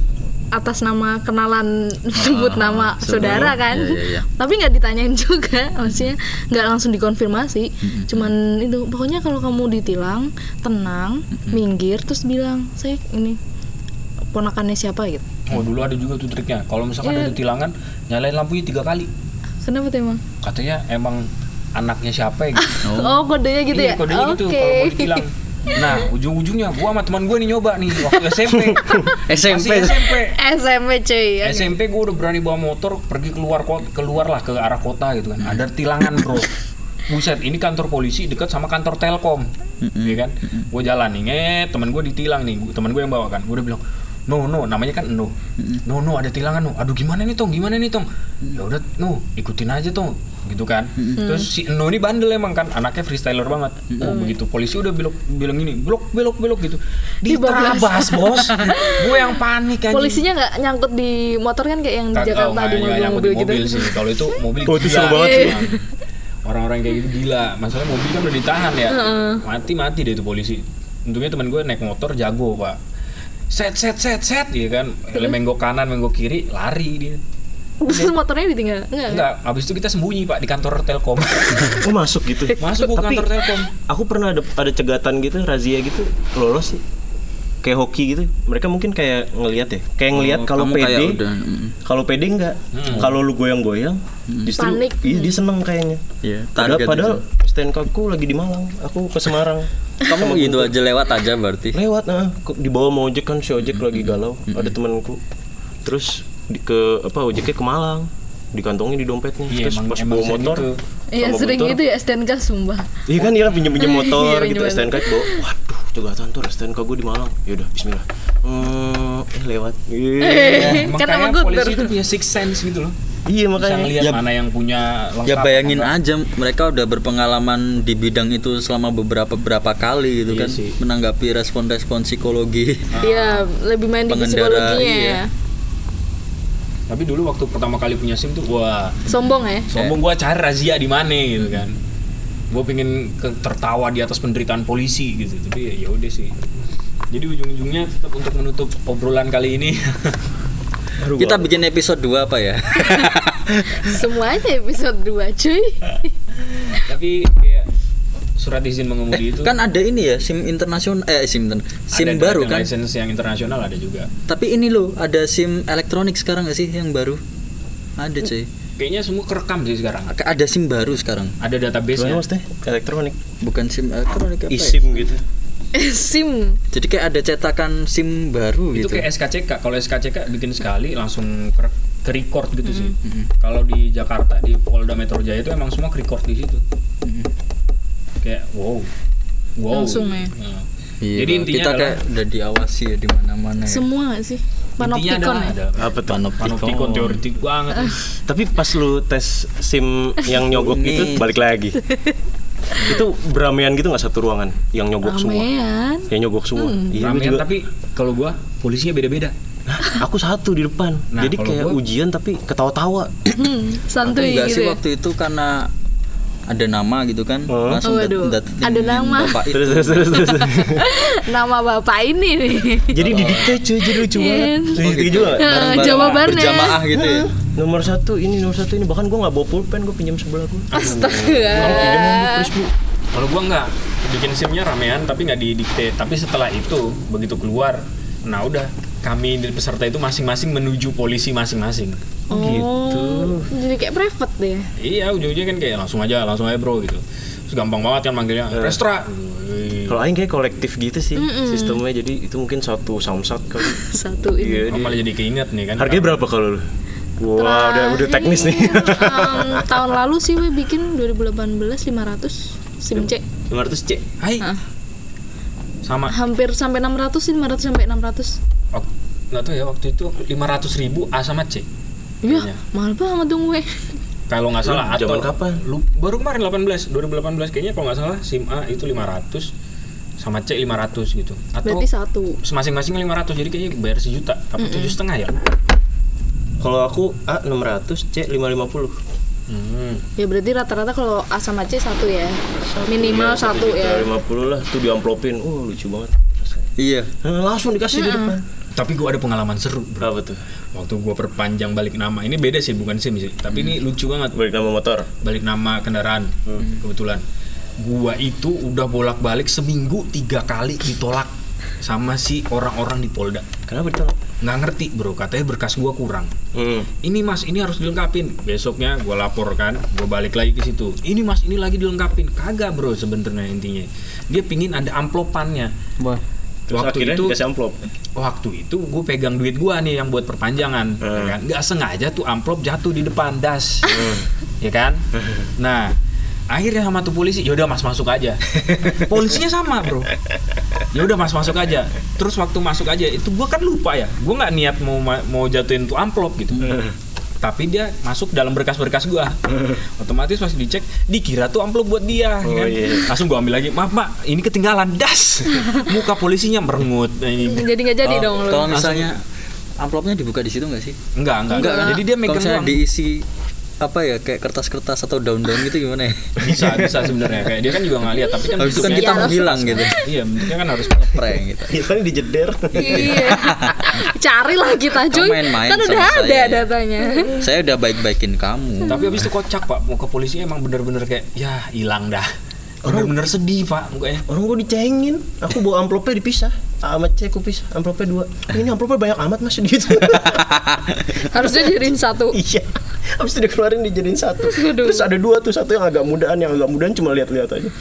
[SPEAKER 4] atas nama kenalan sebut
[SPEAKER 3] Ah,
[SPEAKER 4] nama
[SPEAKER 3] sebut.
[SPEAKER 4] saudara kan
[SPEAKER 3] Iya, iya, iya.
[SPEAKER 4] tapi nggak ditanyain juga maksudnya nggak langsung dikonfirmasi cuman itu pokoknya kalau kamu ditilang tenang minggir terus bilang saya ini ponakannya siapa gitu
[SPEAKER 2] Oh dulu ada juga tuh triknya. Kalau misalkan
[SPEAKER 4] Iya.
[SPEAKER 2] ada tilangan, nyalain lampunya tiga kali.
[SPEAKER 4] kenapa tuh emang
[SPEAKER 2] Katanya emang anaknya siapa ya gitu.
[SPEAKER 4] oh, kodenya gitu
[SPEAKER 2] iya,
[SPEAKER 4] ya
[SPEAKER 2] kodenya gitu
[SPEAKER 4] Oke.
[SPEAKER 2] kalau mau ditilang. Nah, ujung-ujungnya gua sama teman gua nih nyoba nih waktu SMP.
[SPEAKER 3] SMP.
[SPEAKER 2] Masih SMP.
[SPEAKER 4] SMP cuy ya.
[SPEAKER 2] SMP gue udah berani bawa motor pergi keluar kota, keluar lah ke arah kota gitu kan. Ada tilangan bro. Buset, ini kantor polisi dekat sama kantor Telkom, iya kan? Gue jalan nih, nget, temen gue ditilang nih, temen gue yang bawa kan. Gue udah bilang, no no, namanya kan no, no no ada tilangan no. Aduh gimana nih tong, gimana nih tong? Ya udah no, ikutin aja tong, gitu kan. Terus si no ini bandel emang kan, anaknya freestyler banget. Oh begitu, polisi udah belok bilang gini, belok belok belok gitu. Diterabas bos, gue yang panik kan.
[SPEAKER 4] polisinya nggak nyangkut di motor kan kayak yang di Jakarta
[SPEAKER 2] oh,
[SPEAKER 4] di mobil-mobil
[SPEAKER 2] di
[SPEAKER 4] gitu
[SPEAKER 2] mobil sih. Kalau itu mobil
[SPEAKER 1] Oh, itu seru banget
[SPEAKER 4] sih.
[SPEAKER 2] Emang. Orang-orang kayak gitu gila. Masalahnya mobil kan udah ditahan ya. Mati-mati deh itu polisi. Untungnya teman gue naik motor jago, Pak. Set set set set ya kan. Menggok kanan, menggok kiri, lari dia.
[SPEAKER 4] terus motornya ditinggal? Enggak
[SPEAKER 2] Enggak, habis itu kita sembunyi, Pak, di kantor Telkom.
[SPEAKER 1] oh masuk gitu
[SPEAKER 2] Masuk ke kantor Telkom.
[SPEAKER 1] aku pernah ada ada cegatan gitu razia gitu lolos sih. Kayak hoki gitu. Mereka mungkin kayak ngelihat ya? Kayak ngelihat
[SPEAKER 3] Oh,
[SPEAKER 1] kalau pede
[SPEAKER 3] udah, mm.
[SPEAKER 1] kalau pede enggak. Kalau lu goyang-goyang justru
[SPEAKER 4] Panik.
[SPEAKER 1] iya dia seneng kayaknya.
[SPEAKER 3] Iya,
[SPEAKER 1] padahal, padahal
[SPEAKER 3] itu.
[SPEAKER 1] STNK ku lagi di Malang aku ke Semarang
[SPEAKER 3] Kamu gitu aja lewat aja berarti.
[SPEAKER 1] lewat nah di bawah mau ojek kan si ojek lagi galau ada temanku terus di, ke apa ojeknya ke Malang dikantongin di dompetnya
[SPEAKER 2] Iya,
[SPEAKER 1] terus
[SPEAKER 2] emang-
[SPEAKER 1] pas
[SPEAKER 2] emang
[SPEAKER 1] bawa motor
[SPEAKER 2] gitu.
[SPEAKER 4] Iya sering
[SPEAKER 1] motor,
[SPEAKER 4] gitu ya STNK sumpah.
[SPEAKER 1] iya kan dia kan pinjam pinjam motor
[SPEAKER 4] Iya,
[SPEAKER 1] gitu
[SPEAKER 4] pinjam
[SPEAKER 1] STNK bawa waduh cegatan tuh STNK gue di Malang yaudah Bismillah hmm, eh lewat Iya.
[SPEAKER 4] Kan sama
[SPEAKER 2] kayak
[SPEAKER 4] Guntur.
[SPEAKER 2] polisi itu punya six sense gitu loh.
[SPEAKER 1] Iya
[SPEAKER 2] Bisa
[SPEAKER 1] makanya
[SPEAKER 2] ngelihat
[SPEAKER 3] Ya-
[SPEAKER 2] mana yang punya lengkap.
[SPEAKER 3] Ya bayangin
[SPEAKER 2] apa enggak.
[SPEAKER 3] aja mereka udah berpengalaman di bidang itu selama beberapa beberapa kali gitu
[SPEAKER 2] Iya
[SPEAKER 3] kan
[SPEAKER 2] sih.
[SPEAKER 3] menanggapi respon-respon psikologi.
[SPEAKER 4] Iya lebih main di psikologinya
[SPEAKER 3] iya.
[SPEAKER 4] ya.
[SPEAKER 2] Tapi dulu waktu pertama kali punya SIM tuh wah,
[SPEAKER 4] Sombong ya.
[SPEAKER 2] sombong gua cari razia di mana gitu kan. Gue pengen ke- tertawa di atas penderitaan polisi gitu. Tapi ya- ya udah sih. Jadi ujung-ujungnya tetap untuk menutup obrolan kali ini.
[SPEAKER 1] Aduh,
[SPEAKER 3] Kita bikin episode 2 apa ya?
[SPEAKER 4] Semuanya episode 2 cuy.
[SPEAKER 2] Tapi kayak surat izin mengemudi itu
[SPEAKER 3] kan ada ini ya SIM internasional eh SIM inter- SIM
[SPEAKER 2] ada
[SPEAKER 3] baru
[SPEAKER 2] driving
[SPEAKER 3] kan.
[SPEAKER 2] license yang internasional ada juga.
[SPEAKER 3] Tapi ini loh ada SIM elektronik sekarang gak sih yang baru? Ada cuy.
[SPEAKER 2] Kayaknya semua kerekam sih sekarang.
[SPEAKER 3] Ada SIM baru sekarang.
[SPEAKER 2] Ada database-nya.
[SPEAKER 1] Gimana maksudnya elektronik
[SPEAKER 3] Bukan SIM elektronik apa ya?
[SPEAKER 1] isim gitu
[SPEAKER 4] SIM.
[SPEAKER 3] Jadi kayak ada cetakan SIM baru
[SPEAKER 2] itu
[SPEAKER 3] gitu.
[SPEAKER 2] kayak SKCK kalau SKCK bikin sekali langsung ke, ke record gitu sih. Kalau di Jakarta di Polda Metro Jaya itu emang semua ke record di situ. Kayak wow. Wow.
[SPEAKER 4] Langsung ya?
[SPEAKER 2] Nah.
[SPEAKER 3] Iya,
[SPEAKER 2] jadi intinya
[SPEAKER 3] kita
[SPEAKER 2] adalah
[SPEAKER 3] kayak udah diawasi ya di mana-mana ya.
[SPEAKER 4] Semua gak sih? Panoptikon ya.
[SPEAKER 2] ada.
[SPEAKER 1] Apa tuh?
[SPEAKER 2] Panoptikon. Teoretik banget.
[SPEAKER 1] Tapi pas lu tes sim yang nyogok gitu balik lagi itu beramean gitu nggak satu ruangan yang nyogok semua yang nyogok semua iya gua
[SPEAKER 2] Ramean,
[SPEAKER 1] juga
[SPEAKER 2] tapi kalau gua polisinya beda-beda
[SPEAKER 1] Hah, aku satu di depan
[SPEAKER 2] Nah,
[SPEAKER 1] jadi kayak
[SPEAKER 2] gua-
[SPEAKER 1] ujian tapi ketawa-tawa
[SPEAKER 4] Hmm, santuy
[SPEAKER 3] enggak
[SPEAKER 4] gitu
[SPEAKER 3] sih
[SPEAKER 4] ya.
[SPEAKER 3] waktu itu karena ada nama gitu kan
[SPEAKER 1] Oh.
[SPEAKER 3] langsung dat-
[SPEAKER 4] Waduh,
[SPEAKER 3] datetin
[SPEAKER 4] ada nama.
[SPEAKER 3] bapak itu
[SPEAKER 1] terus terus terus, terus.
[SPEAKER 4] Nama bapak ini nih.
[SPEAKER 1] jadi didikte cuy jadi lucu
[SPEAKER 4] Iya.
[SPEAKER 1] banget didikte juga nggak?
[SPEAKER 3] Bareng-bareng
[SPEAKER 4] Jawabannya.
[SPEAKER 3] berjamaah gitu ya
[SPEAKER 1] nomor satu ini nomor satu ini bahkan gua nggak bawa pulpen gua pinjam sebelah gua
[SPEAKER 4] Astaga.
[SPEAKER 1] pinjam bu
[SPEAKER 2] kalau gua nggak bikin simnya ramean tapi nggak didikte tapi setelah itu begitu keluar nah udah kami di peserta itu masing-masing menuju polisi masing-masing
[SPEAKER 4] Oh, gitu. Jadi kayak private deh.
[SPEAKER 2] Iya, ujung-ujungnya kan kayak langsung aja, langsung aja bro gitu. Terus gampang banget kan manggilnya, Restra. Wih.
[SPEAKER 1] kalau aing kayak kolektif gitu sih sistemnya jadi itu mungkin satu samsat kali
[SPEAKER 4] Satu ini.
[SPEAKER 1] iya
[SPEAKER 2] Oh, malah jadi keinget nih kan.
[SPEAKER 1] harganya berapa kalau lu Wah, udah udah teknis nih.
[SPEAKER 4] Em, tahun lalu sih gue bikin 2018 500 SIM C.
[SPEAKER 1] 500 C.
[SPEAKER 2] Hai.
[SPEAKER 4] Hah.
[SPEAKER 2] Sama.
[SPEAKER 4] Hampir sampai 600 sih 500 sampai 600.
[SPEAKER 2] Wak- Nggak tahu ya waktu itu 500 ribu A sama C.
[SPEAKER 4] Iya, mahal banget dong gue.
[SPEAKER 2] Kalau nggak salah atau
[SPEAKER 1] Zaman kapan?
[SPEAKER 2] Lu, baru kemarin 18, 2018 kayaknya kalau nggak salah SIM A itu 500 sama C 500 gitu. Atau
[SPEAKER 4] Berarti satu.
[SPEAKER 2] masing-masing 500 jadi kayaknya bayar sejuta apa tujuh setengah ya?
[SPEAKER 1] Kalau aku A 600, C 550.
[SPEAKER 2] Hmm.
[SPEAKER 4] Ya berarti rata-rata kalau A sama C satu ya. Minimal satu ya.
[SPEAKER 1] 50 lah tuh diamplopin. Uh, lucu banget. rasanya.
[SPEAKER 3] iya
[SPEAKER 1] Nah, langsung dikasih di depan.
[SPEAKER 2] Tapi gua ada pengalaman seru, bro.
[SPEAKER 1] Berapa tuh?
[SPEAKER 2] Waktu gua perpanjang balik nama, ini beda sih bukan SIM sih, tapi ini lucu banget.
[SPEAKER 1] Balik nama motor.
[SPEAKER 2] Balik nama kendaraan, kebetulan. Gua itu udah bolak-balik seminggu tiga kali ditolak sama si orang-orang di Polda.
[SPEAKER 1] Kenapa ditolak?
[SPEAKER 2] Nggak ngerti bro, katanya berkas gua kurang.
[SPEAKER 1] Hmm.
[SPEAKER 2] Ini mas, ini harus dilengkapin. Besoknya gua laporkan, gua balik lagi ke situ. Ini mas, ini lagi dilengkapin. Kagak bro sebenarnya intinya. Dia pingin ada amplopannya.
[SPEAKER 3] wah
[SPEAKER 1] Terus
[SPEAKER 2] waktu
[SPEAKER 1] akhirnya
[SPEAKER 2] itu
[SPEAKER 1] dikasih amplop.
[SPEAKER 2] waktu itu gue pegang duit gua nih yang buat perpanjangan ya
[SPEAKER 1] Hmm.
[SPEAKER 2] kan nggak sengaja tuh amplop jatuh di depan das ya kan nah akhirnya sama tuh polisi yaudah mas masuk aja. Polisinya sama bro. Yaudah mas masuk aja. Terus waktu masuk aja itu gua kan lupa ya. Gua nggak niat mau ma- mau jatuhin tuh amplop gitu. Tapi dia masuk dalam berkas-berkas gua. Otomatis pas dicek dikira tuh amplop buat dia
[SPEAKER 1] Oh,
[SPEAKER 2] kan?
[SPEAKER 1] iya.
[SPEAKER 2] langsung gua ambil lagi maaf mak ini ketinggalan. Das! Muka polisinya merengut. Ini.
[SPEAKER 4] Jadi nggak jadi
[SPEAKER 3] Kalau-
[SPEAKER 4] dong lu.
[SPEAKER 3] kalau misalnya amplopnya dibuka di situ nggak sih?
[SPEAKER 2] Enggak, enggak,
[SPEAKER 3] Enggak,
[SPEAKER 2] Jadi dia
[SPEAKER 3] kalau
[SPEAKER 2] megang uang.
[SPEAKER 3] diisi apa ya kayak kertas-kertas atau daun-daun gitu gimana ya
[SPEAKER 2] Bisa, bisa sebenarnya. Kayak dia kan juga nggak lihat, tapi kan
[SPEAKER 3] habis itu kan kita menghilang gitu
[SPEAKER 2] Iya, bentuknya kan harus
[SPEAKER 3] prank gitu
[SPEAKER 1] Hilang dijeder.
[SPEAKER 4] Iya. Carilah kita cuy.
[SPEAKER 3] main-main
[SPEAKER 4] kan
[SPEAKER 3] sama
[SPEAKER 4] udah ada
[SPEAKER 3] saya.
[SPEAKER 4] datanya.
[SPEAKER 3] saya udah baik-baikin kamu
[SPEAKER 2] Tapi habis itu kocak, Pak. Muka polisi emang bener-bener kayak ya hilang dah. Bener-bener sedih, Pak, mukanya.
[SPEAKER 1] Orang gua dicengin. Aku bawa amplopnya dipisah. A sama C aku pisah. Amplopnya dua. Ini amplopnya banyak amat mas gitu.
[SPEAKER 4] Harusnya jadiin satu.
[SPEAKER 1] iya. Habis itu dia keluarin dijadiin satu. Terus ada dua tuh, satu yang agak mudaan, yang agak mudaan cuma lihat-lihat aja.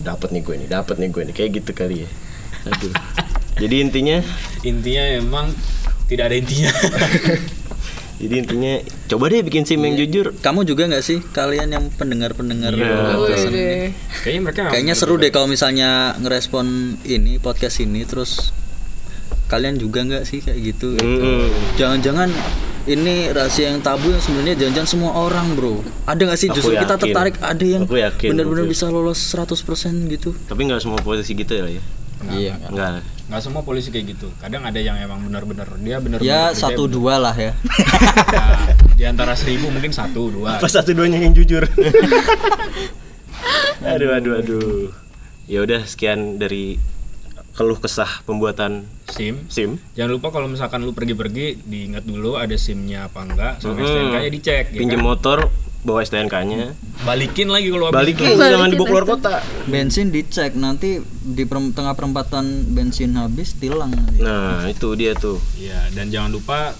[SPEAKER 1] dapat nih gue nih, dapat nih gue nih, kayak gitu kali ya. Aduh. Jadi intinya,
[SPEAKER 2] Intinya emang tidak ada intinya.
[SPEAKER 1] jadi intinya coba deh bikin sim yang jujur.
[SPEAKER 3] Kamu juga nggak sih kalian yang pendengar-pendengar
[SPEAKER 1] Iya.
[SPEAKER 3] podcast ini?
[SPEAKER 2] Kayaknya mereka
[SPEAKER 3] Kayaknya seru deh kalau misalnya ngerespon ini podcast ini terus kalian juga nggak sih kayak gitu? gitu. Jangan-jangan ini rahasia yang tabu yang sebenarnya jangan-jangan semua orang bro. Ada nggak sih
[SPEAKER 1] Aku
[SPEAKER 3] justru kita tertarik ada yang benar-benar bisa lolos 100% gitu?
[SPEAKER 1] Tapi nggak semua posisi gitu ya, ya.
[SPEAKER 3] Iya.
[SPEAKER 1] Enggak.
[SPEAKER 2] nggak semua polisi kayak gitu. Kadang ada yang emang benar-benar dia benar
[SPEAKER 3] Ya satu dua lah ya.
[SPEAKER 2] di antara seribu mungkin satu dua.
[SPEAKER 1] Pas satu duanya yang jujur. aduh, aduh, aduh. Ya udah sekian dari keluh kesah pembuatan
[SPEAKER 2] SIM.
[SPEAKER 1] SIM.
[SPEAKER 2] Jangan lupa kalau misalkan lu pergi-pergi diingat dulu ada SIM-nya apa enggak sama
[SPEAKER 1] Hmm.
[SPEAKER 2] STNK-nya dicek ya
[SPEAKER 1] Pinjem
[SPEAKER 2] kan?
[SPEAKER 1] motor bawa STNK-nya.
[SPEAKER 2] Balikin lagi kalau habis
[SPEAKER 1] Balikin
[SPEAKER 2] itu.
[SPEAKER 1] jangan dibawa keluar kota.
[SPEAKER 3] Bensin dicek nanti di perem- tengah perempatan bensin habis tilang. nanti.
[SPEAKER 1] Nah, itu dia tuh.
[SPEAKER 2] Iya, dan jangan lupa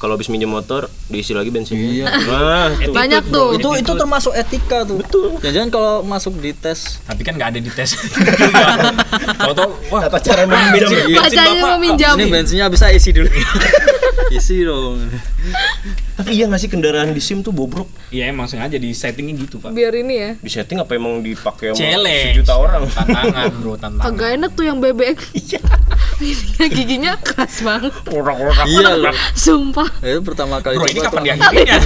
[SPEAKER 1] Kalau habis minjem motor diisi lagi bensinnya.
[SPEAKER 3] Iya.
[SPEAKER 1] Nah, tuh.
[SPEAKER 4] Banyak tuh.
[SPEAKER 3] Itu itu termasuk etika tuh. Betul. Jangan kalau masuk di tes
[SPEAKER 2] tapi kan nggak ada di tes. Tahu-tahu wah
[SPEAKER 1] Tata cara meminjam.
[SPEAKER 2] bensin,
[SPEAKER 4] Bacanya meminjam.
[SPEAKER 3] ini bensinnya bisa isi dulu. isi dong.
[SPEAKER 1] Tapi iya nggak sih kendaraan di SIM tuh bobrok?
[SPEAKER 2] Iya emang sengaja di settingnya gitu pak.
[SPEAKER 4] Biar ini ya.
[SPEAKER 1] Di setting apa emang dipakai sama sejuta orang?
[SPEAKER 2] Tantangan bro, tantangan.
[SPEAKER 4] Agak enak tuh yang bebek. Iya. giginya keras banget.
[SPEAKER 3] Iya loh.
[SPEAKER 4] Sumpah.
[SPEAKER 3] Itu pertama kali
[SPEAKER 2] Bro ini
[SPEAKER 3] coba
[SPEAKER 2] kapan
[SPEAKER 3] tuh.
[SPEAKER 2] diakhirinya?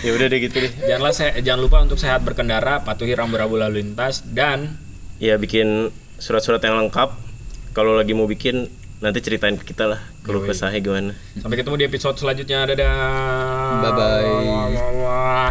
[SPEAKER 1] ya udah deh gitu deh.
[SPEAKER 2] Janganlah se- jangan lupa untuk sehat berkendara, patuhi rambu-rambu lalu lintas dan
[SPEAKER 1] Ya bikin surat-surat yang lengkap. Kalau lagi mau bikin nanti ceritain ke kita lah keluh kesahnya gimana.
[SPEAKER 2] sampai ketemu di episode selanjutnya. Dadah. Wah, wah.